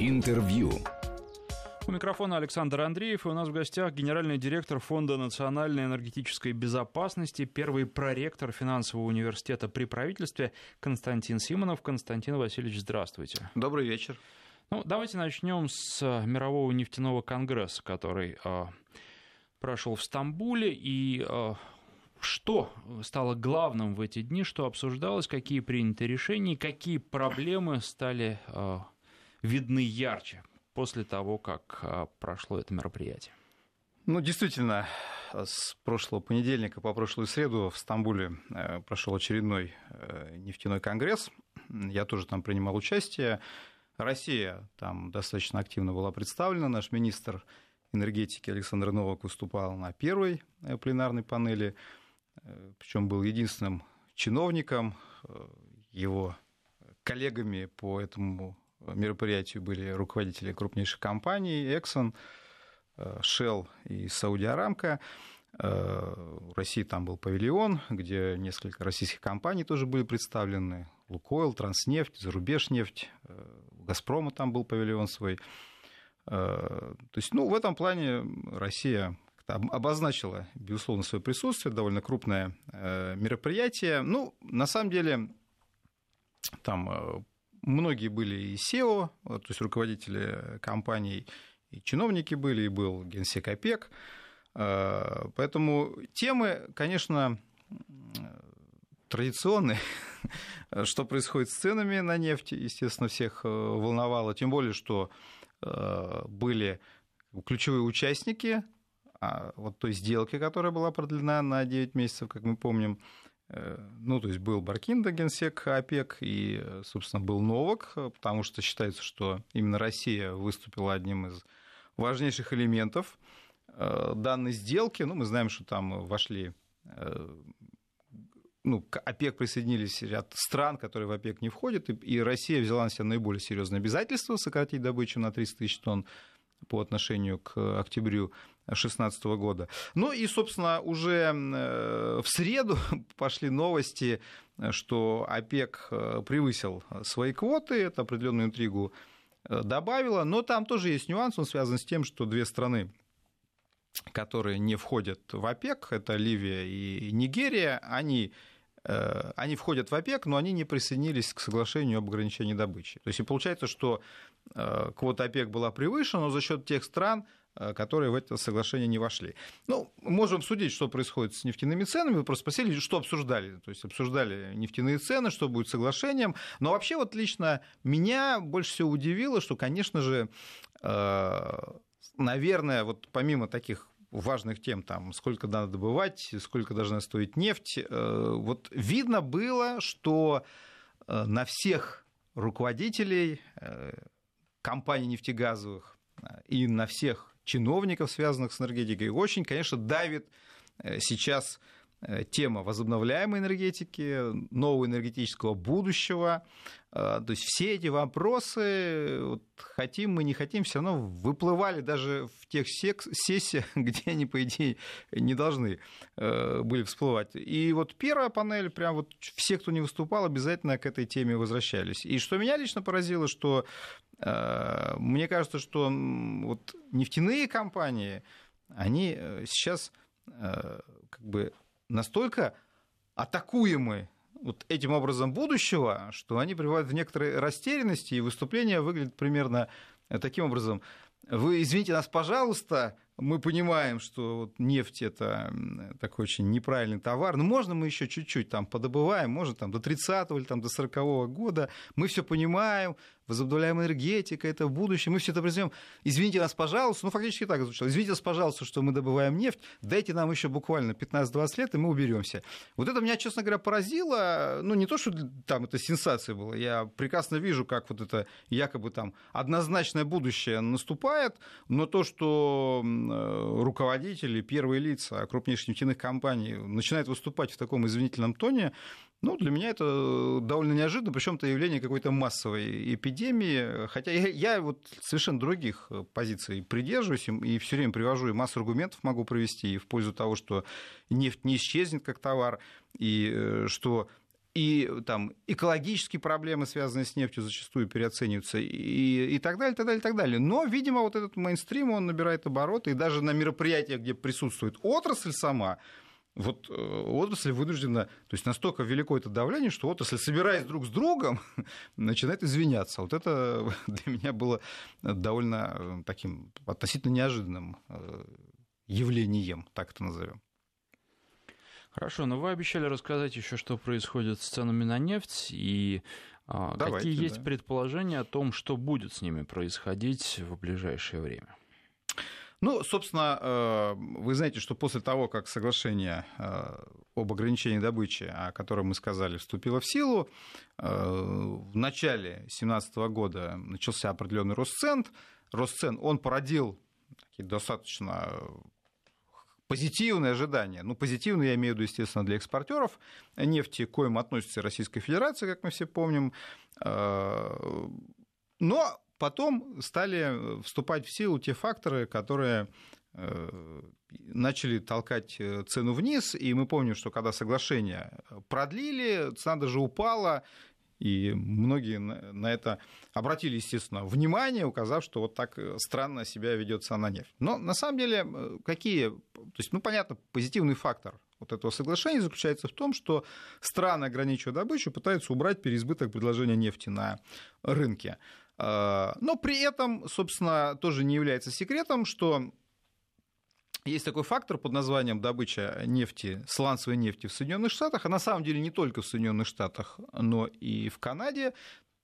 Интервью. У микрофона Александр Андреев, и у нас в гостях генеральный директор Фонда национальной энергетической безопасности, первый проректор финансового университета при правительстве Константин Симонов. Константин Васильевич, здравствуйте. Добрый вечер. Ну, давайте начнем с э, Мирового нефтяного конгресса, который э, прошел в Стамбуле, и э, что стало главным в эти дни, что обсуждалось, какие приняты решения, какие проблемы стали э, видны ярче после того, как а, прошло это мероприятие? Ну, действительно, с прошлого понедельника по прошлую среду в Стамбуле э, прошел очередной э, нефтяной конгресс. Я тоже там принимал участие. Россия там достаточно активно была представлена. Наш министр энергетики Александр Новак выступал на первой э, пленарной панели, причем был единственным чиновником. Его коллегами по этому мероприятию были руководители крупнейших компаний, Exxon, э, Shell и Сауди Арамка. Э, в России там был павильон, где несколько российских компаний тоже были представлены. Лукойл, Транснефть, Зарубежнефть, э, Газпрома там был павильон свой. То есть, ну, в этом плане Россия обозначила, безусловно, свое присутствие, довольно крупное мероприятие. Ну, на самом деле, там Многие были и SEO, то есть руководители компаний, и чиновники были, и был генсек ОПЕК. Э, поэтому темы, конечно, традиционные. что происходит с ценами на нефть, естественно, всех э, волновало. Тем более, что э, были ключевые участники а, вот той сделки, которая была продлена на 9 месяцев, как мы помним, ну, то есть был Баркинда, генсек ОПЕК, и, собственно, был Новак, потому что считается, что именно Россия выступила одним из важнейших элементов э, данной сделки. Ну, мы знаем, что там вошли э, ну, к ОПЕК присоединились ряд стран, которые в ОПЕК не входят, и Россия взяла на себя наиболее серьезные обязательства сократить добычу на 300 тысяч тонн по отношению к октябрю 2016 года. Ну и, собственно, уже э, в среду пошли новости, что ОПЕК э, превысил свои квоты, это определенную интригу э, добавило, но там тоже есть нюанс, он связан с тем, что две страны которые не входят в ОПЕК, это Ливия и Нигерия, они они входят в ОПЕК, но они не присоединились к соглашению об ограничении добычи. То есть и получается, что квота ОПЕК была превышена, но за счет тех стран, э, которые в это соглашение не вошли. Ну, можем судить, что происходит с нефтяными ценами. Вы просто спросили, что обсуждали. То есть обсуждали нефтяные цены, что будет с соглашением. Но вообще вот лично меня больше всего удивило, что, конечно же, наверное, вот помимо таких важных тем, там, сколько надо добывать, сколько должна стоить нефть, э, вот видно было, что э, на всех руководителей э, компаний нефтегазовых и на всех чиновников, связанных с энергетикой, очень, конечно, давит сейчас Э, тема возобновляемой энергетики, нового энергетического будущего. Э, то есть все эти вопросы, вот, хотим мы, не хотим, все равно выплывали даже в тех сессиях, где они, по идее, не должны э, были всплывать. И вот первая панель, прям вот все, кто не выступал, обязательно к этой теме возвращались. И что меня лично поразило, что мне кажется, что вот нефтяные компании, они сейчас как бы настолько атакуемы вот этим образом будущего, что они приводят в некоторые растерянности, и выступление выглядит примерно таким образом. Вы извините нас, пожалуйста, мы понимаем, что вот нефть это такой очень неправильный товар, но можно мы еще чуть-чуть там подобываем, может там до 30-го или там до 40-го года, мы все понимаем, возобновляемая энергетика, это будущее, мы все это произведем. Извините нас, пожалуйста, ну фактически так звучало, извините нас, пожалуйста, что мы добываем нефть, дайте нам еще буквально 15-20 лет, и мы уберемся. Вот это меня, честно говоря, поразило, ну не то, что там это сенсация была, я прекрасно вижу, как вот это якобы там однозначное будущее наступает, но то, что Э, руководители, первые лица крупнейших нефтяных компаний начинают выступать в таком извинительном тоне, ну, для меня это довольно неожиданно, причем это явление какой-то массовой эпидемии, хотя я, я вот совершенно других позиций придерживаюсь и все время привожу, и массу аргументов могу провести и в пользу того, что нефть не исчезнет как товар, и э, что и там экологические проблемы, связанные с нефтью, зачастую переоцениваются, и, и так далее, так далее, так далее. Но, видимо, вот этот мейнстрим, он набирает обороты, и даже на мероприятиях, где присутствует отрасль сама, вот э, отрасль вынуждена, то есть настолько велико это давление, что отрасль, собираясь друг с другом, начинает извиняться. Вот это для меня было довольно э, таким относительно неожиданным э, явлением, так это назовем. Хорошо, но вы обещали рассказать еще, что происходит с ценами на нефть и а, Давайте, какие есть да. предположения о том, что будет с ними происходить в ближайшее время. Ну, собственно, э, вы знаете, что после того, как соглашение э, об ограничении добычи, о котором мы сказали, вступило в силу, э, в начале 2017 года начался определенный рост цен. Рост цен, он породил достаточно позитивные ожидания. Ну, позитивные я имею в виду, естественно, для экспортеров нефти, к коим относится Российская Федерация, как мы все помним. Но потом стали вступать в силу те факторы, которые э, начали толкать э, цену вниз, и мы помним, что когда соглашение продлили, цена даже упала, и многие на это обратили, естественно, внимание, указав, что вот так странно себя ведет цена на нефть. Но на самом деле какие... То есть, ну, понятно, позитивный фактор вот этого соглашения заключается в том, что страны, ограничивая добычу, пытаются убрать переизбыток предложения нефти на рынке. А, но при этом, собственно, тоже не является секретом, что есть такой фактор под названием добыча нефти, сланцевой нефти в Соединенных Штатах, а на самом деле не только в Соединенных Штатах, но и в Канаде.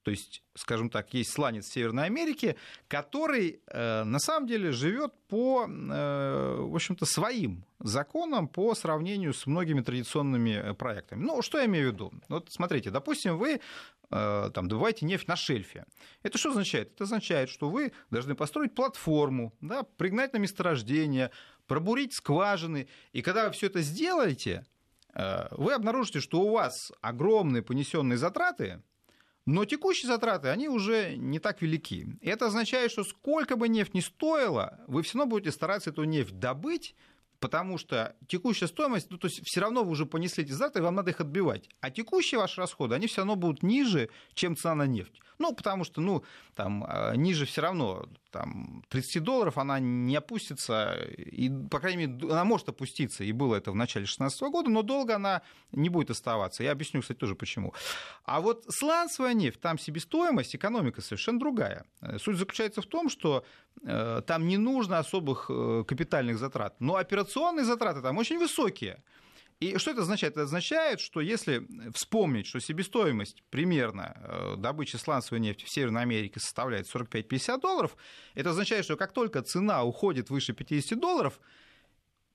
То есть, скажем так, есть сланец Северной Америки, который э, на самом деле живет по, э, в общем-то, своим законам по сравнению с многими традиционными э, проектами. Ну, что я имею в виду? Вот смотрите, допустим, вы Э, там, добываете нефть на шельфе. Это что означает? Это означает, что вы должны построить платформу, да, пригнать на месторождение, пробурить скважины. И когда вы все это сделаете, э, вы обнаружите, что у вас огромные понесенные затраты, но текущие затраты, они уже не так велики. Это означает, что сколько бы нефть ни стоила, вы все равно будете стараться эту нефть добыть, потому что текущая стоимость, ну, то есть все равно вы уже понесли эти затраты, вам надо их отбивать. А текущие ваши расходы, они все равно будут ниже, чем цена на нефть. Ну, потому что, ну, там, а, ниже все равно, там, 30 долларов она не опустится, и, по крайней мере, она может опуститься, и было это в начале 2016 года, но долго она не будет оставаться. Я объясню, кстати, тоже почему. А вот сланцевая нефть, там себестоимость, экономика совершенно другая. Суть заключается в том, что э, там не нужно особых э, капитальных затрат, но операционные затраты там очень высокие. И что это означает? Это означает, что если вспомнить, что себестоимость примерно э, добычи сланцевой нефти в Северной Америке составляет 45-50 долларов, это означает, что как только цена уходит выше 50 долларов,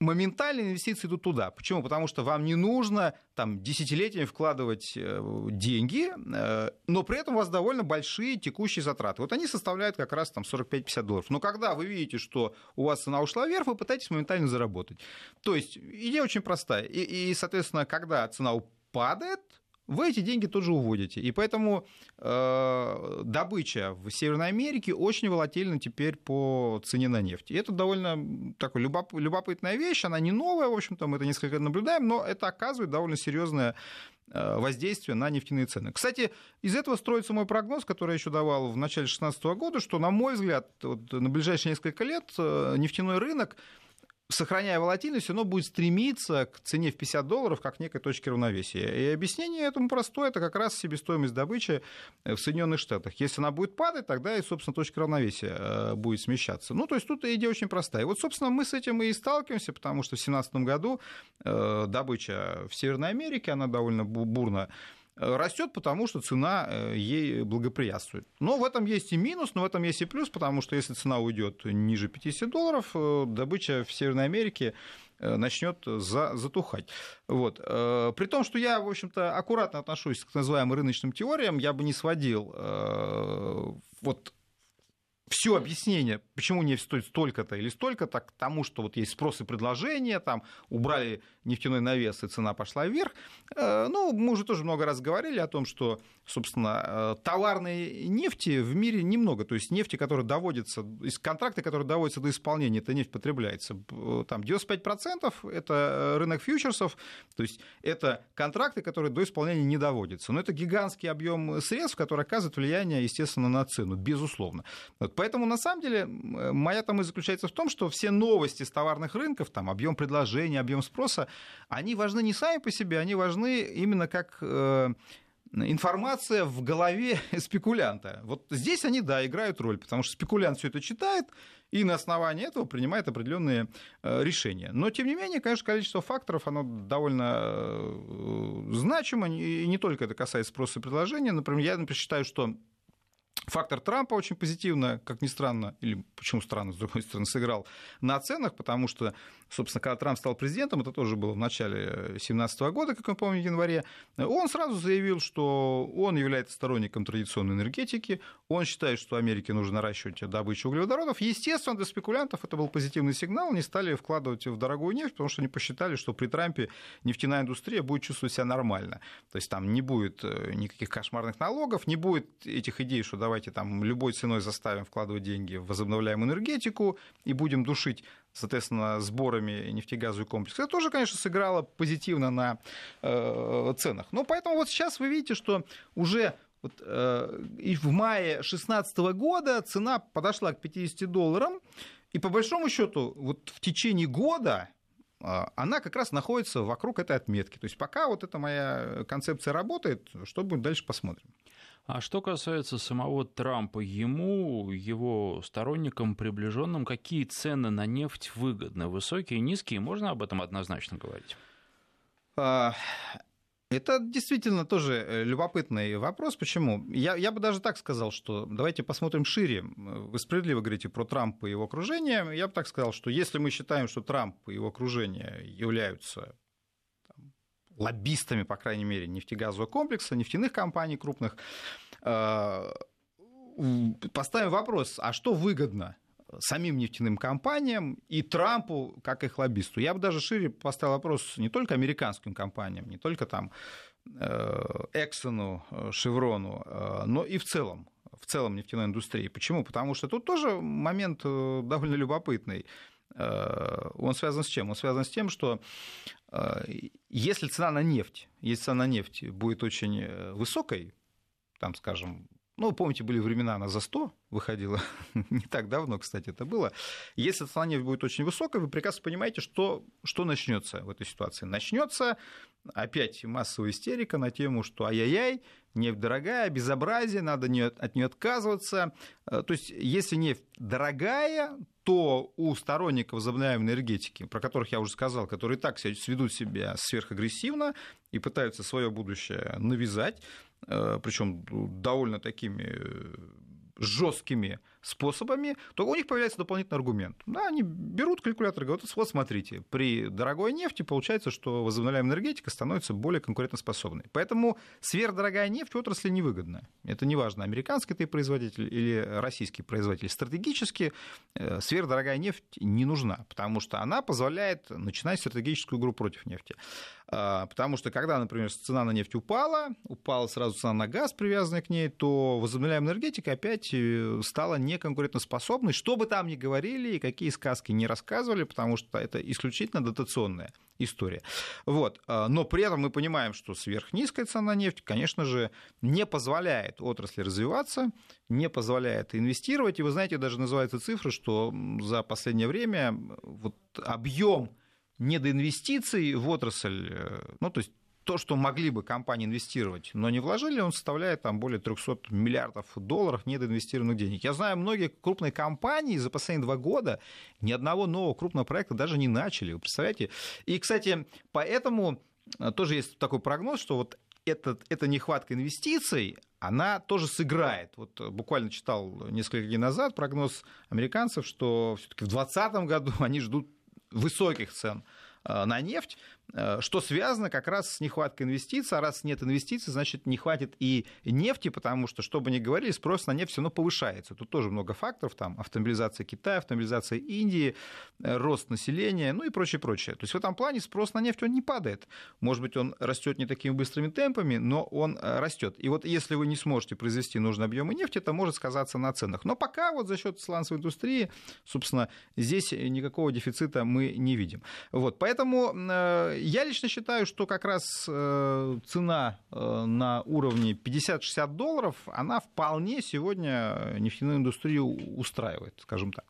моментальные инвестиции идут туда. Почему? Потому что вам не нужно там, десятилетиями вкладывать э, деньги, э, но при этом у вас довольно большие текущие затраты. Вот они составляют как раз там 45-50 долларов. Но когда вы видите, что у вас цена ушла вверх, вы пытаетесь моментально заработать. То есть идея очень простая. И, и соответственно, когда цена падает, вы эти деньги тоже уводите. И поэтому э, добыча в Северной Америке очень волатильна теперь по цене на нефть. И это довольно такая любоп, любопытная вещь, она не новая, в общем-то, мы это несколько наблюдаем, но это оказывает довольно серьезное э, воздействие на нефтяные цены. Кстати, из этого строится мой прогноз, который я еще давал в начале 2016 года, что, на мой взгляд, вот на ближайшие несколько лет э, нефтяной рынок сохраняя волатильность, оно будет стремиться к цене в 50 долларов как некой точке равновесия. И объяснение этому простое, это как раз себестоимость добычи в Соединенных Штатах. Если она будет падать, тогда и, собственно, точка равновесия э, будет смещаться. Ну, то есть тут идея очень простая. И вот, собственно, мы с этим и сталкиваемся, потому что в 2017 году э, добыча в Северной Америке, она довольно бурно растет, потому что цена э, ей благоприятствует. Но в этом есть и минус, но в этом есть и плюс, потому что если цена уйдет ниже 50 долларов, э, добыча в Северной Америке э, начнет за, затухать. Вот. При том, что я, в общем-то, аккуратно отношусь к так называемым рыночным теориям, я бы не сводил вот все объяснение, почему нефть стоит столько-то или столько-то, к тому, что вот есть спрос и предложение, там убрали нефтяной навес, и цена пошла вверх. Э, ну, мы уже тоже много раз говорили о том, что, собственно, э, товарной нефти в мире немного. То есть нефти, которая доводится, из контракта, который доводится до исполнения, эта нефть потребляется. Там 95% это рынок фьючерсов, то есть это контракты, которые до исполнения не доводятся. Но это гигантский объем средств, который оказывает влияние, естественно, на цену, безусловно. Поэтому, на самом деле, моя там и заключается в том, что все новости с товарных рынков, там объем предложения, объем спроса, они важны не сами по себе, они важны именно как э, информация в голове спекулянта. Вот здесь они, да, играют роль, потому что спекулянт все это читает и на основании этого принимает определенные э, решения. Но, тем не менее, конечно, количество факторов, оно довольно э, значимо, и не только это касается спроса и предложения. Например, я, например, считаю, что Фактор Трампа очень позитивно, как ни странно, или почему странно, с другой стороны, сыграл на ценах, потому что, собственно, когда Трамп стал президентом, это тоже было в начале 2017 года, как мы помним, в январе, он сразу заявил, что он является сторонником традиционной энергетики, он считает, что Америке нужно наращивать добычу углеводородов. Естественно, для спекулянтов это был позитивный сигнал, они стали вкладывать в дорогую нефть, потому что они посчитали, что при Трампе нефтяная индустрия будет чувствовать себя нормально. То есть там не будет э, никаких кошмарных налогов, не будет этих идей, что давайте там любой ценой заставим вкладывать деньги в возобновляемую энергетику и будем душить соответственно, сборами нефтегазовый комплекс. Это тоже, конечно, сыграло позитивно на э, ценах. Но поэтому вот сейчас вы видите, что уже вот, э, и в мае 2016 года цена подошла к 50 долларам, и по большому счету вот в течение года э, она как раз находится вокруг этой отметки. То есть пока вот эта моя концепция работает, что будет дальше, посмотрим. А что касается самого Трампа, ему, его сторонникам, приближенным, какие цены на нефть выгодны? Высокие, низкие? Можно об этом однозначно говорить? А, это действительно тоже э, любопытный вопрос. Почему? Я, я бы даже так сказал, что давайте посмотрим шире. Вы справедливо говорите про Трампа и его окружение. Я бы так сказал, что если мы считаем, что Трамп и его окружение являются лоббистами, по крайней мере, нефтегазового комплекса, нефтяных компаний крупных, э, поставим вопрос, а что выгодно самим нефтяным компаниям и Трампу как их лоббисту. Я бы даже шире поставил вопрос не только американским компаниям, не только там Эксону, Шеврону, но и в целом в целом нефтяной индустрии. Почему? Потому что тут тоже момент э, довольно любопытный. Э, он связан с чем? Он связан с тем, что э, если цена на нефть, если цена на нефть будет очень высокой, там, скажем, ну, помните, были времена, она за 100 выходила, не так давно, кстати, это было. Если цена нефти будет очень высокая, вы прекрасно понимаете, что, что начнется в этой ситуации. Начнется опять массовая истерика на тему, что ай-яй-яй, нефть дорогая, безобразие, надо от нее отказываться. Э, то есть, если нефть дорогая, то у сторонников возобновляемой энергетики, про которых я уже сказал, которые и так ведут себя сверхагрессивно и пытаются свое будущее навязать, Э, причем довольно такими э, жесткими способами, то у них появляется дополнительный аргумент. Да, они берут калькулятор и говорят, вот смотрите, при дорогой нефти получается, что возобновляемая энергетика становится более конкурентоспособной. Поэтому сверхдорогая нефть отрасли невыгодна. Это не важно, американский ты производитель или российский производитель. Стратегически э, сверхдорогая нефть не нужна, потому что она позволяет начинать стратегическую игру против нефти. А, потому что когда, например, цена на нефть упала, упала сразу цена на газ, привязанная к ней, то возобновляемая энергетика опять э, стала неконкурентоспособной, что бы там ни говорили и какие сказки не рассказывали, потому что это исключительно дотационная история. Вот. А, но при этом мы понимаем, что сверхнизкая цена нефти, конечно же, не позволяет отрасли развиваться, не позволяет инвестировать. И вы знаете, даже называются цифры, что за последнее время вот объем недоинвестиций в отрасль, э, ну, то есть то, что могли бы компании инвестировать, но не вложили, он составляет там более 300 миллиардов долларов недоинвестированных денег. Я знаю, многие крупные компании за последние два года ни одного нового крупного проекта даже не начали. Вы представляете? И, кстати, поэтому э, тоже есть такой прогноз, что вот этот, эта нехватка инвестиций, она тоже сыграет. Вот буквально читал несколько дней назад прогноз американцев, что все-таки в 2020 году они ждут высоких цен э, на нефть. Э, что связано как раз с нехваткой инвестиций, а раз нет инвестиций, значит, не хватит и нефти, потому что, что бы ни говорили, спрос на нефть все равно повышается. Тут тоже много факторов, там автомобилизация Китая, автомобилизация Индии, э, рост населения, ну и прочее, прочее. То есть в этом плане спрос на нефть, он не падает. Может быть, он растет не такими быстрыми темпами, но он э, растет. И вот если вы не сможете произвести нужный объем нефти, это может сказаться на ценах. Но пока вот за счет сланцевой индустрии, собственно, здесь никакого дефицита мы не видим. Вот, поэтому я лично считаю, что как раз э, цена э, на уровне 50-60 долларов, она вполне сегодня нефтяную индустрию устраивает, скажем так.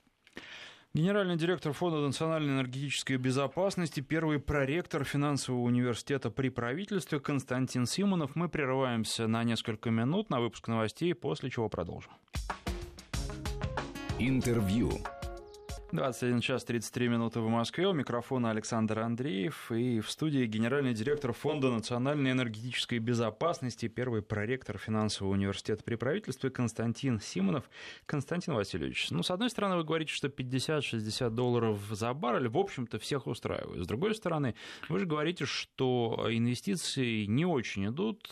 Генеральный директор Фонда национальной энергетической безопасности, первый проректор финансового университета при правительстве Константин Симонов. Мы прерываемся на несколько минут на выпуск новостей, после чего продолжим. Интервью. 21 час 33 минуты в Москве. У микрофона Александр Андреев. И в студии генеральный директор Фонда национальной энергетической безопасности, первый проректор финансового университета при правительстве Константин Симонов. Константин Васильевич, ну, с одной стороны, вы говорите, что 50-60 долларов за баррель, в общем-то, всех устраивает. С другой стороны, вы же говорите, что инвестиции не очень идут.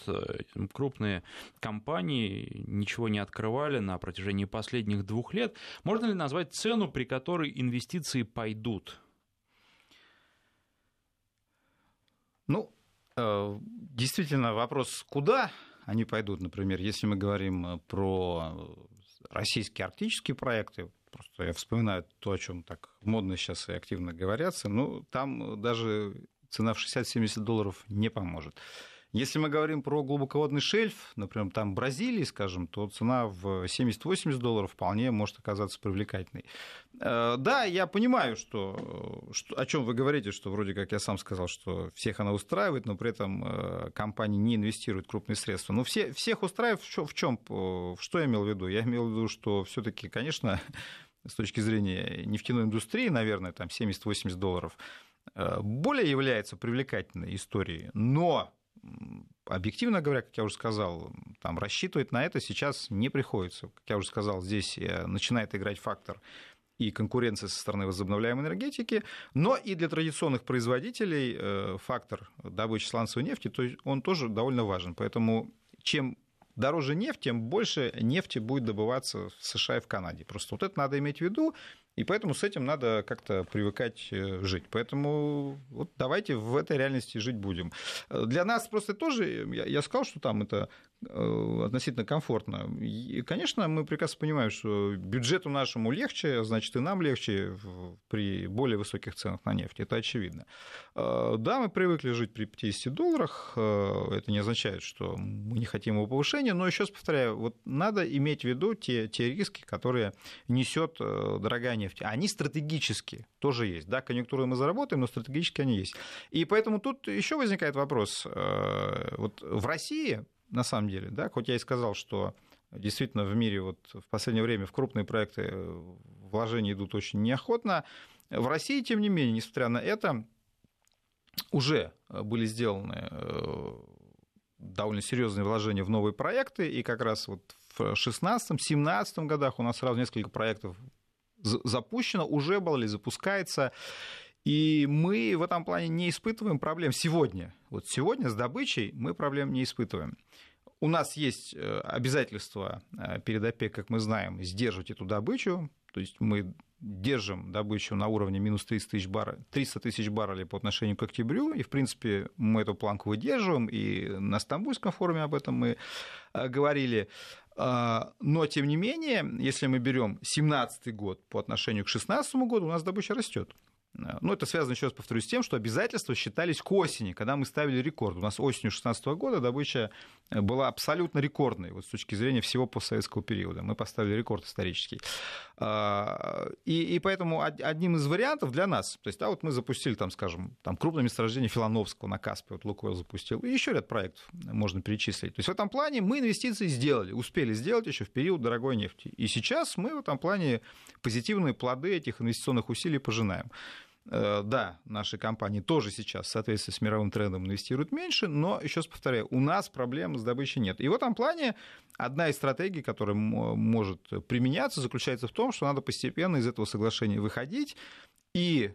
Крупные компании ничего не открывали на протяжении последних двух лет. Можно ли назвать цену, при которой которой инвестиции пойдут? Ну, э, действительно, вопрос, куда они пойдут, например, если мы говорим про российские арктические проекты, просто я вспоминаю то, о чем так модно сейчас и активно говорятся, ну, там даже цена в 60-70 долларов не поможет. Если мы говорим про глубоководный шельф, например, там Бразилии, скажем, то цена в 70-80 долларов вполне может оказаться привлекательной. Э, да, я понимаю, что, что, о чем вы говорите, что вроде как я сам сказал, что всех она устраивает, но при этом э, компании не инвестируют крупные средства. Но все, всех устраивает в чем? Что я имел в виду? Я имел в виду, что все-таки, конечно, с точки зрения нефтяной индустрии, наверное, там 70-80 долларов, э, более является привлекательной историей. Но объективно говоря, как я уже сказал, там, рассчитывать на это сейчас не приходится. Как я уже сказал, здесь э, начинает играть фактор и конкуренция со стороны возобновляемой энергетики, но и для традиционных производителей э, фактор добычи сланцевой нефти, то есть он тоже довольно важен. Поэтому чем дороже нефть, тем больше нефти будет добываться в США и в Канаде. Просто вот это надо иметь в виду. И поэтому с этим надо как-то привыкать э, жить. Поэтому вот давайте в этой реальности жить будем. Для нас просто тоже, я сказал, что там это э, относительно комфортно. И, конечно, мы прекрасно понимаем, что бюджету нашему легче, значит, и нам легче при более высоких ценах на нефть. Это очевидно. Э, да, мы привыкли жить при 50 долларах. Это не означает, что мы не хотим его повышения. Но еще раз повторяю, вот надо иметь в виду те, те риски, которые несет дорогая нефть они стратегические, тоже есть. Да, конъюнктуры мы заработаем, но стратегически они есть. И поэтому тут еще возникает вопрос. Э, вот в России, на самом деле, да, хоть я и сказал, что действительно в мире вот в последнее время в крупные проекты вложения идут очень неохотно, в России, тем не менее, несмотря на это, уже были сделаны э, довольно серьезные вложения в новые проекты, и как раз вот в 2016-2017 годах у нас сразу несколько проектов запущено, уже было или запускается. И мы в этом плане не испытываем проблем сегодня. Вот сегодня с добычей мы проблем не испытываем. У нас есть э, обязательство э, перед ОПЕК, как мы знаем, сдерживать эту добычу. То есть мы держим добычу на уровне минус 300 тысяч, бар... 300 тысяч баррелей по отношению к октябрю, и, в принципе, мы эту планку выдерживаем, и на Стамбульском форуме об этом мы э, говорили. Но, тем не менее, если мы берем 2017 год по отношению к 2016 году, у нас добыча растет. Ну, это связано, еще раз повторюсь, с тем, что обязательства считались к осени, когда мы ставили рекорд. У нас осенью 2016 года добыча э, была абсолютно рекордной вот, с точки зрения всего постсоветского периода. Мы поставили рекорд исторический. А, и, и поэтому одним из вариантов для нас, то есть, да, вот мы запустили, там, скажем, там, крупное месторождение Филановского на Каспе, вот Лукойл запустил, и еще ряд проектов можно перечислить. То есть в этом плане мы инвестиции сделали, успели сделать еще в период дорогой нефти. И сейчас мы в этом плане позитивные плоды этих инвестиционных усилий пожинаем. Э, да, наши компании тоже сейчас в соответствии с мировым трендом инвестируют меньше, но, еще раз повторяю, у нас проблем с добычей нет. И в этом плане одна из стратегий, которая может применяться, заключается в том, что надо постепенно из этого соглашения выходить и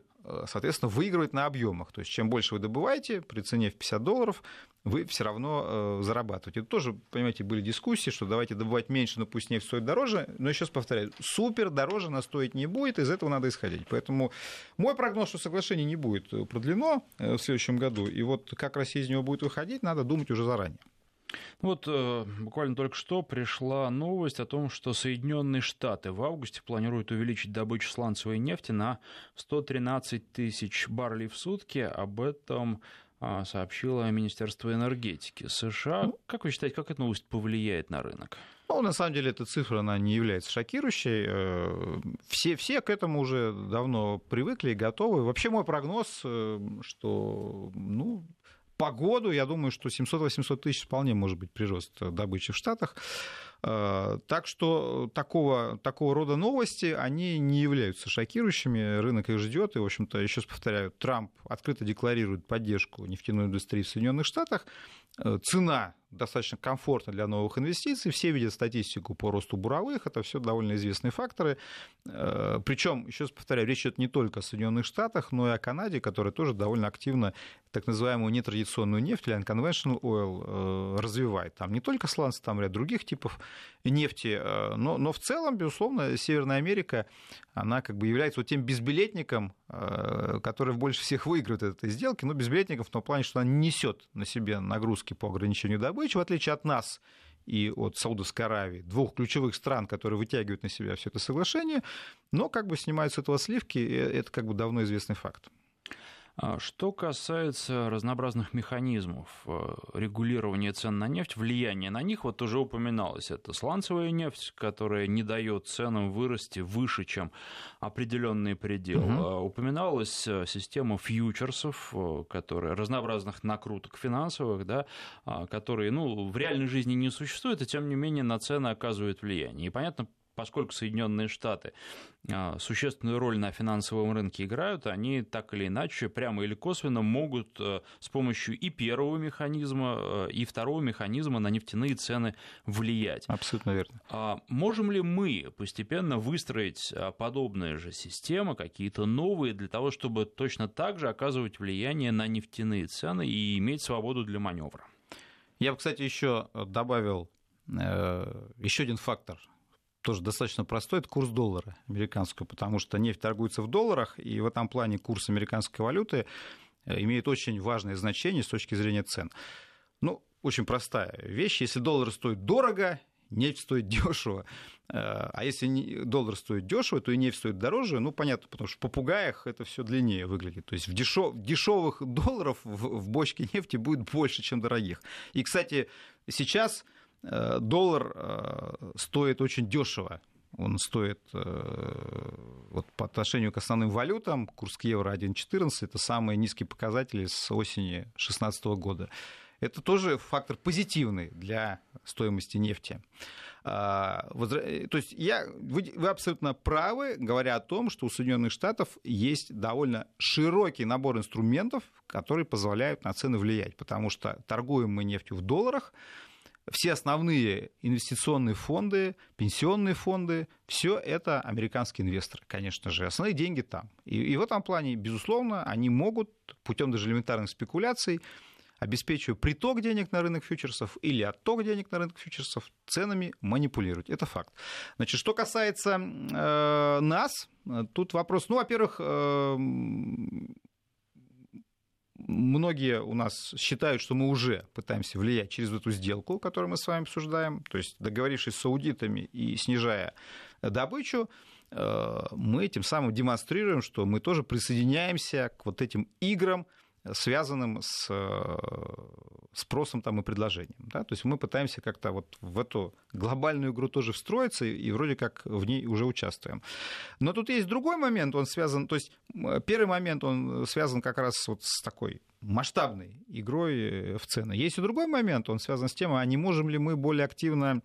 соответственно, выигрывать на объемах. То есть чем больше вы добываете при цене в 50 долларов, вы все равно э, зарабатываете. Это тоже, понимаете, были дискуссии, что давайте добывать меньше, но пусть нефть стоит дороже. Но еще раз повторяю, супер дороже она стоить не будет, из этого надо исходить. Поэтому мой прогноз, что соглашение не будет продлено в следующем году, и вот как Россия из него будет выходить, надо думать уже заранее. Вот э, буквально только что пришла новость о том, что Соединенные Штаты в августе планируют увеличить добычу сланцевой нефти на 113 тысяч баррелей в сутки. Об этом э, сообщило Министерство энергетики США. Ну, как вы считаете, как эта новость повлияет на рынок? Ну, на самом деле, эта цифра, она не является шокирующей. Э, все, все к этому уже давно привыкли и готовы. Вообще мой прогноз, э, что ну, по году, я думаю, что 700-800 тысяч вполне может быть прирост добычи в Штатах. Э, так что такого, такого рода новости, они не являются шокирующими, рынок их ждет, и, в общем-то, еще раз повторяю, Трамп открыто декларирует поддержку нефтяной индустрии в Соединенных Штатах, э, цена достаточно комфортно для новых инвестиций. Все видят статистику по росту буровых, это все довольно известные факторы. Э, Причем, еще раз повторяю, речь идет не только о Соединенных Штатах, но и о Канаде, которая тоже довольно активно так называемую нетрадиционную нефть или unconventional oil развивает. Там не только сланцы, там ряд других типов нефти. Э, но, но в целом, безусловно, Северная Америка, она как бы является вот тем безбилетником, э, который больше всех выигрывает от этой сделки, но безбилетником в том плане, что она не несет на себе нагрузки по ограничению добычи, в отличие от нас и от Саудовской Аравии, двух ключевых стран, которые вытягивают на себя все это соглашение, но как бы снимают с этого сливки, это как бы давно известный факт. А что касается разнообразных механизмов э, регулирования цен на нефть, влияния на них, вот уже упоминалось, это сланцевая нефть, которая не дает ценам вырасти выше, чем определенный предел. Угу. Упоминалась э, система фьючерсов, э, которые, разнообразных накруток финансовых, да, а, которые ну, в реальной жизни не существуют, и тем не менее на цены оказывают влияние. И понятно, поскольку Соединенные Штаты а, существенную роль на финансовом рынке играют, они так или иначе, прямо или косвенно, могут э, с помощью и первого механизма, э, и второго механизма на нефтяные цены влиять. Абсолютно верно. А можем ли мы постепенно выстроить а, подобные же системы, какие-то новые, для того, чтобы точно так же оказывать влияние на нефтяные цены и иметь свободу для маневра? Я бы, кстати, еще добавил э, еще один фактор тоже достаточно простой, это курс доллара американского, потому что нефть торгуется в долларах, и в этом плане курс американской валюты э, имеет очень важное значение с точки зрения цен. Ну, очень простая вещь. Если доллар стоит дорого, нефть стоит дешево. Э, а если доллар стоит дешево, то и нефть стоит дороже. Ну, понятно, потому что в попугаях это все длиннее выглядит. То есть в дешев... дешевых долларов в бочке нефти будет больше, чем дорогих. И, кстати, сейчас доллар э, стоит очень дешево. Он стоит э, вот, по отношению к основным валютам, курс к евро 1,14, это самые низкие показатели с осени 2016 года. Это тоже фактор позитивный для стоимости нефти. То есть я, вы, вы абсолютно правы, говоря о том, что у Соединенных Штатов есть довольно широкий набор инструментов, которые позволяют на цены влиять, потому что торгуем мы нефтью в долларах, все основные инвестиционные фонды, пенсионные фонды, все это американские инвесторы, конечно же. Основные деньги там. И, и в этом плане, безусловно, они могут путем даже элементарных спекуляций обеспечивая приток денег на рынок фьючерсов или отток денег на рынок фьючерсов, ценами манипулировать. Это факт. Значит, что касается э, нас, тут вопрос, ну, во-первых, э, многие у нас считают, что мы уже пытаемся влиять через эту сделку, которую мы с вами обсуждаем, то есть договорившись с аудитами и снижая добычу, э, мы тем самым демонстрируем, что мы тоже присоединяемся к вот этим играм, связанным с э, спросом там, и предложением. Да? То есть мы пытаемся как-то вот в эту глобальную игру тоже встроиться и вроде как в ней уже участвуем. Но тут есть другой момент, он связан, то есть первый момент, он связан как раз вот с такой масштабной игрой э, в цены. Есть и другой момент, он связан с тем, а не можем ли мы более активно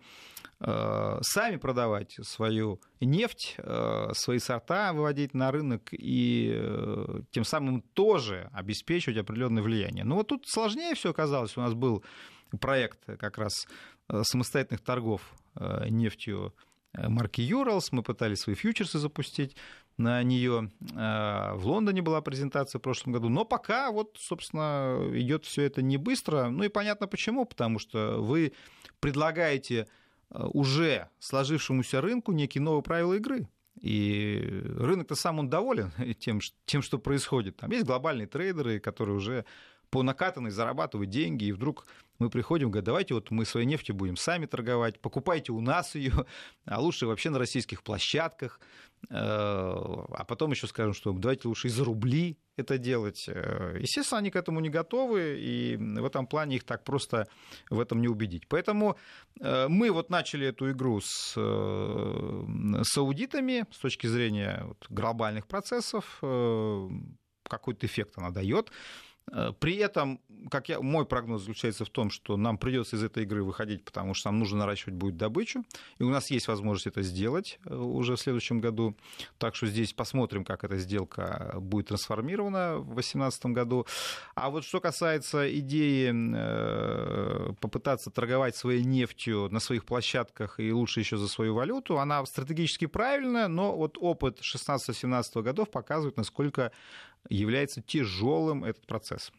э, сами продавать свою нефть, э, свои сорта выводить на рынок и э, тем самым тоже обеспечивать определенное влияние. Но вот тут сложнее все оказалось. У нас был проект как раз э, самостоятельных торгов э, нефтью марки Юралс, мы пытались свои фьючерсы запустить на нее. В Лондоне была презентация в прошлом году, но пока вот, собственно, идет все это не быстро. Ну и понятно почему, потому что вы предлагаете уже сложившемуся рынку некие новые правила игры. И рынок-то сам он доволен тем, тем, что происходит. Там есть глобальные трейдеры, которые уже по накатанной зарабатывают деньги, и вдруг мы приходим, говорим, давайте вот мы своей нефтью будем сами торговать, покупайте у нас ее, а лучше вообще на российских площадках, э, а потом еще скажем, что давайте лучше и за рубли это делать. Э, естественно, они к этому не готовы, и в этом плане их так просто в этом не убедить. Поэтому э, мы вот начали эту игру с, с аудитами с точки зрения глобальных процессов, какой-то эффект она дает. Э, при этом, как я, мой прогноз заключается в том, что нам придется из этой игры выходить, потому что нам нужно наращивать будет добычу, и у нас есть возможность это сделать э, уже в следующем году. Так что здесь посмотрим, как эта сделка будет трансформирована в 2018 году. А вот что касается идеи э, попытаться торговать своей нефтью на своих площадках и лучше еще за свою валюту, она стратегически правильная, но вот опыт 16-17 годов показывает, насколько является тяжелым этот процесс.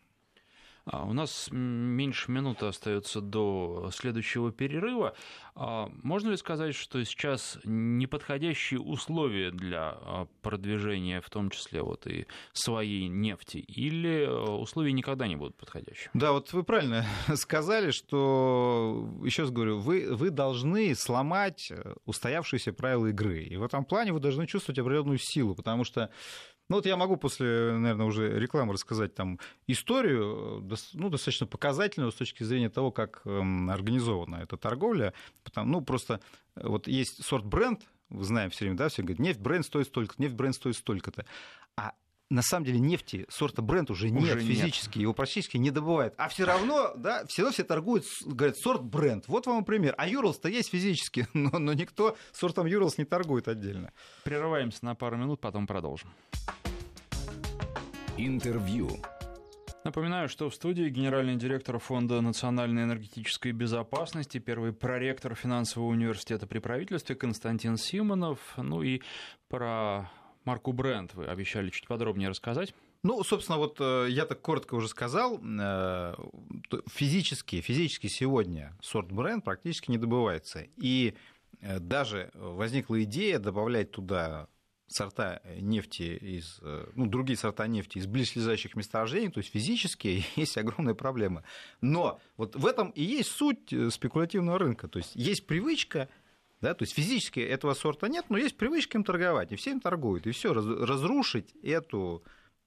А, у нас меньше минуты остается до следующего перерыва. А, можно ли сказать, что сейчас неподходящие условия для а, продвижения, в том числе вот и своей нефти, или условия никогда не будут подходящими? Да, вот вы правильно сказали, что, еще раз говорю, вы, вы должны сломать устоявшиеся правила игры. И в этом плане вы должны чувствовать определенную силу, потому что ну вот я могу после, наверное, уже рекламы рассказать там историю, ну, достаточно показательную с точки зрения того, как эм, организована эта торговля. Потому, ну, просто э, вот есть сорт бренд, вы знаем все время, да, все говорят, нефть бренд стоит столько, нефть бренд стоит столько-то. А на самом деле нефти сорта бренд уже, уже нет физически, нет. его практически не добывают. А все равно, да, все равно все торгуют, говорят, сорт бренд. Вот вам пример. А Юрлс-то есть физически, но, но никто сортом Юрлс не торгует отдельно. Прерываемся на пару минут, потом продолжим. Интервью. Напоминаю, что в студии генеральный директор Фонда национальной энергетической безопасности, первый проректор финансового университета при правительстве Константин Симонов. Ну и про марку бренд вы обещали чуть подробнее рассказать. Ну, собственно, вот э, я так коротко уже сказал, э, физически, физически сегодня сорт бренд практически не добывается. И э, даже возникла идея добавлять туда сорта нефти из, ну, другие сорта нефти из близлежащих месторождений, то есть физически есть огромные проблемы. Но вот в этом и есть суть спекулятивного рынка. То есть есть привычка да, то есть физически этого сорта нет, но есть привычка им торговать, и все им торгуют. И все, разрушить эту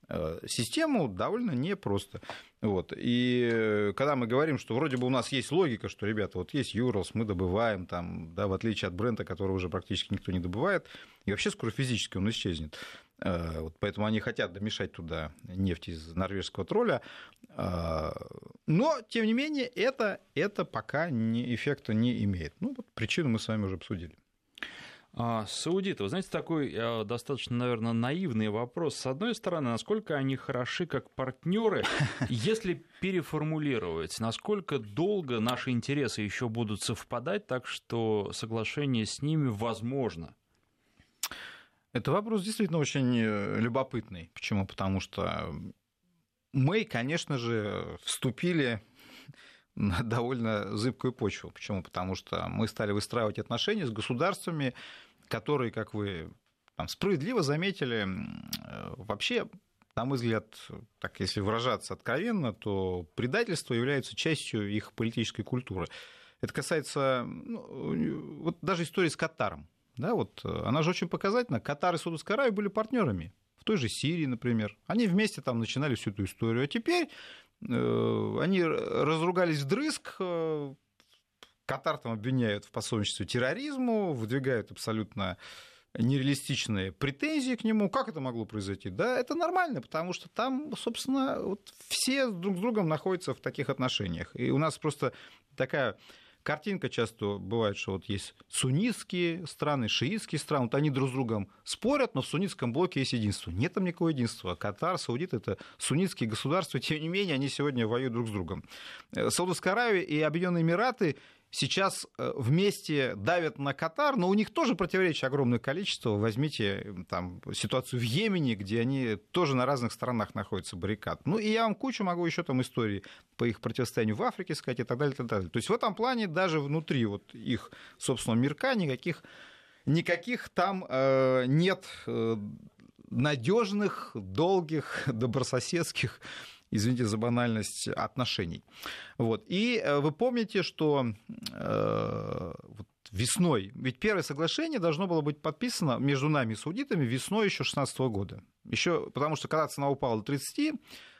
э, систему довольно непросто. Вот. И э, когда мы говорим, что вроде бы у нас есть логика, что, ребята, вот есть Юрлс, мы добываем, там, да, в отличие от бренда, который уже практически никто не добывает, и вообще скоро физически он исчезнет. Э, вот поэтому они хотят домешать туда нефть из норвежского тролля. Э, но, тем не менее, это, это пока не, эффекта не имеет. Ну, вот причину мы с вами уже обсудили. А, саудиты, вы знаете, такой э, достаточно, наверное, наивный вопрос. С одной стороны, насколько они хороши как партнеры, если переформулировать, насколько долго наши интересы еще будут совпадать, так что соглашение с ними возможно? Это вопрос действительно очень э, любопытный. Почему? Потому что мы, конечно же, вступили на довольно зыбкую почву. Почему? Потому что мы стали выстраивать отношения с государствами, которые, как вы там, справедливо заметили, э, вообще, на мой взгляд, так если выражаться откровенно, то предательство является частью их политической культуры. Это касается ну, вот даже истории с Катаром. Да, вот, э, она же очень показательна. Катар и Саудовская Аравия были партнерами. В той же Сирии, например. Они вместе там начинали всю эту историю. А теперь э, они разругались вдрызг. Э, Катар там обвиняют в пособничестве терроризму, выдвигают абсолютно нереалистичные претензии к нему. Как это могло произойти? Да, это нормально, потому что там, собственно, вот все друг с другом находятся в таких отношениях. И у нас просто такая картинка часто бывает, что вот есть суннитские страны, шиитские страны, вот они друг с другом спорят, но в суннитском блоке есть единство. Нет там никакого единства. Катар, Саудит — это суннитские государства, тем не менее они сегодня воюют друг с другом. Э, Саудовская Аравия и Объединенные Эмираты сейчас э, вместе давят на Катар, но у них тоже противоречий огромное количество. Возьмите там, ситуацию в Йемене, где они тоже на разных сторонах находятся баррикад. Ну и я вам кучу могу еще там истории по их противостоянию в Африке сказать и так далее, и так далее. То есть в этом плане даже внутри вот их собственного мирка никаких, никаких там э, нет э, надежных, долгих, добрососедских извините за банальность, отношений. Вот. И э, вы помните, что э, весной, ведь первое соглашение должно было быть подписано между нами и саудитами весной еще 2016 года. Еще, потому что когда цена упала до 30,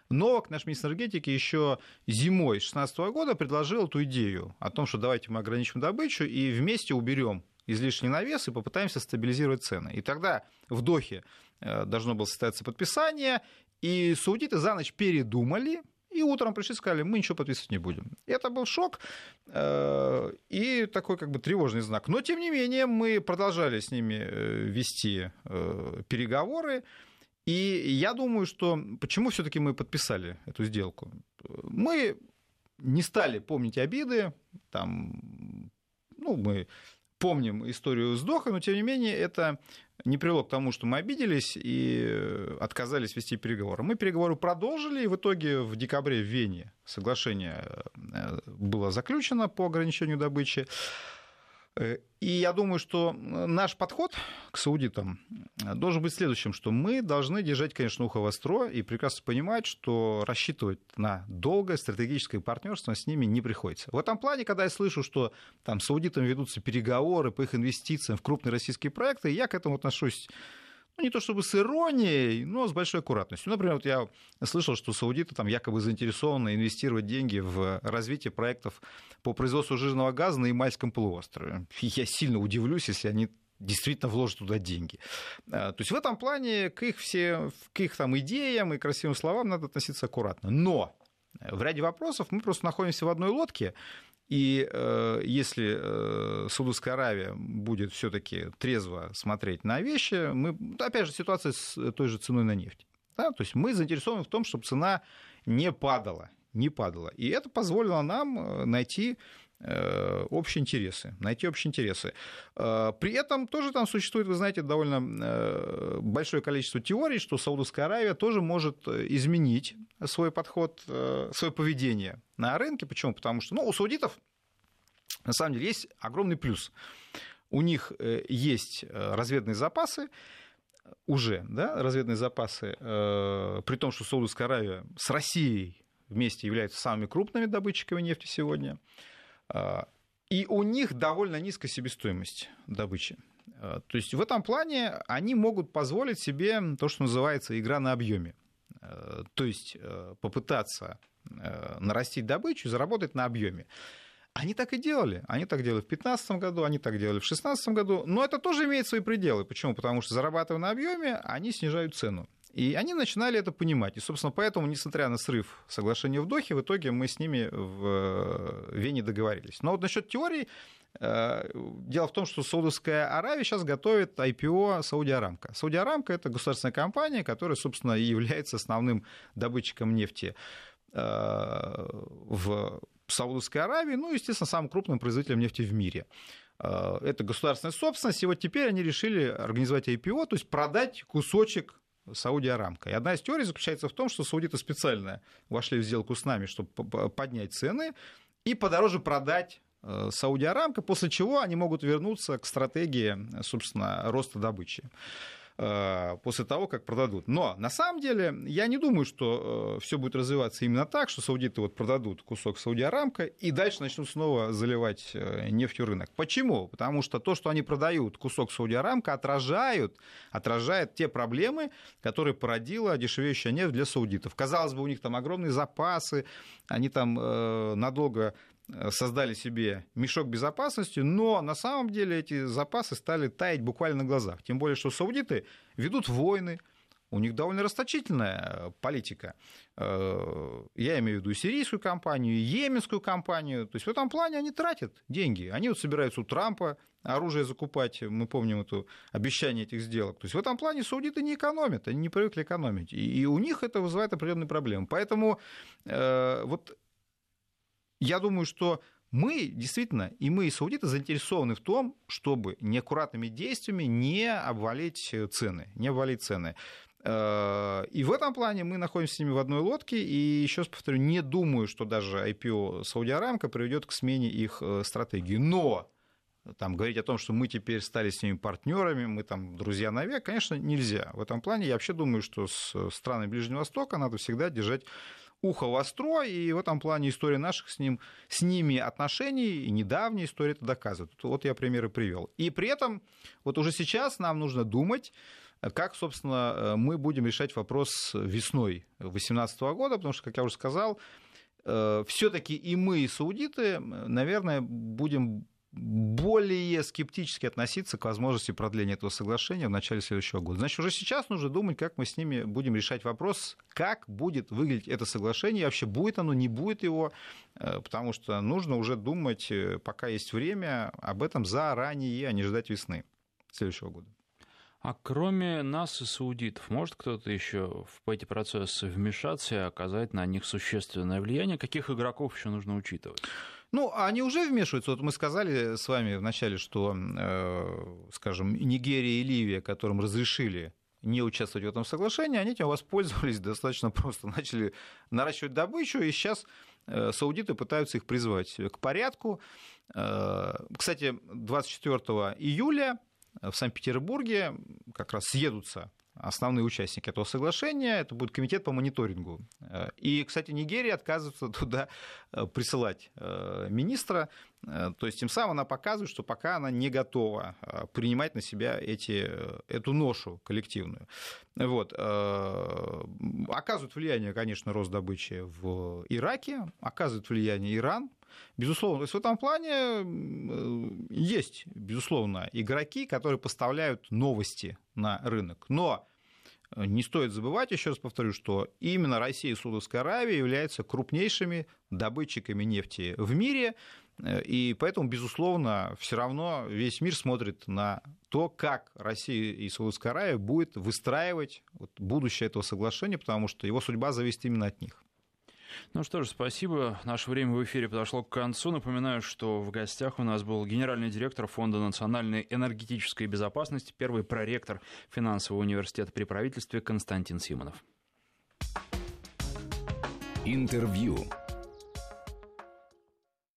Новак, наш министр энергетики, еще зимой 2016 года предложил эту идею о том, что давайте мы ограничим добычу и вместе уберем излишний навес и попытаемся стабилизировать цены. И тогда в Дохе э, должно было состояться подписание, и саудиты за ночь передумали, и утром пришли и сказали, мы ничего подписывать не будем. Это был шок э, и такой как бы тревожный знак. Но, тем не менее, мы продолжали с ними э, вести э, переговоры. И я думаю, что почему все-таки мы подписали эту сделку? Мы не стали помнить обиды, там, ну, мы помним историю с Дохой, но тем не менее это не привело к тому, что мы обиделись и отказались вести переговоры. Мы переговоры продолжили, и в итоге в декабре в Вене соглашение э, было заключено по ограничению добычи. Э, и я думаю, что наш подход к саудитам должен быть следующим, что мы должны держать, конечно, ухо востро и прекрасно понимать, что рассчитывать на долгое стратегическое партнерство с ними не приходится. В этом плане, когда я слышу, что там саудитам ведутся переговоры по их инвестициям в крупные российские проекты, я к этому отношусь ну, не то чтобы с иронией, но с большой аккуратностью. Например, вот я слышал, что саудиты там якобы заинтересованы инвестировать деньги в развитие проектов по производству жирного газа на Ямальском полуострове. Я сильно удивлюсь, если они действительно вложат туда деньги. А, то есть в этом плане к их, все, к их там идеям и красивым словам надо относиться аккуратно. Но в ряде вопросов мы просто находимся в одной лодке, и э, если э, Саудовская Аравия будет все-таки трезво смотреть на вещи, мы, опять же, ситуация с той же ценой на нефть. Да? То есть мы заинтересованы в том, чтобы цена не падала, не падала. И это позволило нам э, найти Э, общие интересы, найти общие интересы. Э, при этом тоже там существует, вы знаете, довольно э, большое количество теорий, что Саудовская Аравия тоже может изменить свой подход, свое поведение на рынке. Почему? Потому что ну, у саудитов на самом деле есть огромный плюс. У них есть разведные запасы, уже да, разведные запасы, при том, что Саудовская Аравия с Россией вместе являются самыми крупными добытчиками нефти сегодня. А, и у них довольно низкая себестоимость добычи. А, то есть в этом плане они могут позволить себе то, что называется игра на объеме. А, то есть попытаться нарастить добычу заработать на объеме. Они так и делали. Они так делали в 2015 году, они так делали в 2016 году. Но это тоже имеет свои пределы. Почему? Потому что зарабатывая на объеме, они снижают цену. И они начинали это понимать. И, собственно, поэтому, несмотря на срыв соглашения в Дохе, в итоге мы с ними в э, Вене договорились. Но вот насчет теории, э, дело в том, что Саудовская Аравия сейчас готовит IPO Сауди Арамка. Сауди Арамка – это государственная компания, которая, собственно, и является основным добытчиком нефти э, в Саудовской Аравии, ну, естественно, самым крупным производителем нефти в мире. Это государственная собственность, и вот теперь они решили организовать IPO, то есть продать кусочек Сауди Арамко. И одна из теорий заключается в том, что саудиты специально вошли в сделку с нами, чтобы поднять цены и подороже продать э, Сауди Арамко, после чего они могут вернуться к стратегии, собственно, роста добычи. Э, после того, как продадут. Но на самом деле я не думаю, что э, все будет развиваться именно так, что саудиты вот продадут кусок Сауди-Арамка и дальше начнут снова заливать э, нефтью рынок. Почему? Потому что то, что они продают кусок Сауди-Арамка, отражают, отражает те проблемы, которые породила дешевеющая нефть для саудитов. Казалось бы, у них там огромные запасы, они там надолго создали себе мешок безопасности, но на самом деле эти запасы стали таять буквально на глазах. Тем более, что саудиты ведут войны, у них довольно расточительная э, политика. Э, я имею в виду сирийскую компанию, йеменскую компанию. То есть в этом плане они тратят деньги. Они вот собираются у Трампа оружие закупать. Мы помним это обещание этих сделок. То есть в этом плане саудиты не экономят, они не привыкли экономить. И у них это вызывает определенные проблемы. Поэтому вот я думаю, что мы действительно, и мы, и саудиты, заинтересованы в том, чтобы неаккуратными действиями не обвалить цены, не обвалить цены. Э, и в этом плане мы находимся с ними в одной лодке, и еще раз повторю, не думаю, что даже IPO Сауди Арамко приведет к смене их э, стратегии. Но там, говорить о том, что мы теперь стали с ними партнерами, мы там друзья навек, конечно, нельзя. В этом плане я вообще думаю, что с странами Ближнего Востока надо всегда держать ухо востро, и в этом плане история наших с, ним, с ними отношений, и недавняя история это доказывает. Вот я примеры привел. И при этом вот уже сейчас нам нужно думать, как, собственно, мы будем решать вопрос весной 2018 года, потому что, как я уже сказал, э, все-таки и мы, и саудиты, наверное, будем более скептически относиться к возможности продления этого соглашения в начале следующего года. Значит, уже сейчас нужно думать, как мы с ними будем решать вопрос, как будет выглядеть это соглашение, вообще будет оно, не будет его, э, потому что нужно уже думать, э, пока есть время, об этом заранее, а не ждать весны следующего года. А кроме нас и саудитов, может кто-то еще в эти процессы вмешаться и оказать на них существенное влияние? Каких игроков еще нужно учитывать? Ну, они уже вмешиваются. Вот мы сказали с вами вначале, что, э, скажем, Нигерия и Ливия, которым разрешили не участвовать в этом соглашении, они этим воспользовались достаточно просто. Начали наращивать добычу, и сейчас э, саудиты пытаются их призвать к порядку. Э, кстати, 24 июля в Санкт-Петербурге как раз съедутся основные участники этого соглашения. Это будет комитет по мониторингу. И, кстати, Нигерия отказывается туда э, присылать э, министра. Э, то есть тем самым она показывает, что пока она не готова принимать на себя эти, эту ношу коллективную. Вот. Оказывает влияние, конечно, рост добычи в Ираке, оказывает влияние Иран, Безусловно, то есть в этом плане есть, безусловно, игроки, которые поставляют новости на рынок. Но не стоит забывать, еще раз повторю, что именно Россия и Саудовская Аравия являются крупнейшими добытчиками нефти в мире, и поэтому, безусловно, все равно весь мир смотрит на то, как Россия и Саудовская Аравия будет выстраивать будущее этого соглашения, потому что его судьба зависит именно от них. Ну что ж, спасибо. Наше время в эфире подошло к концу. Напоминаю, что в гостях у нас был генеральный директор Фонда национальной энергетической безопасности, первый проректор финансового университета при правительстве Константин Симонов. Интервью.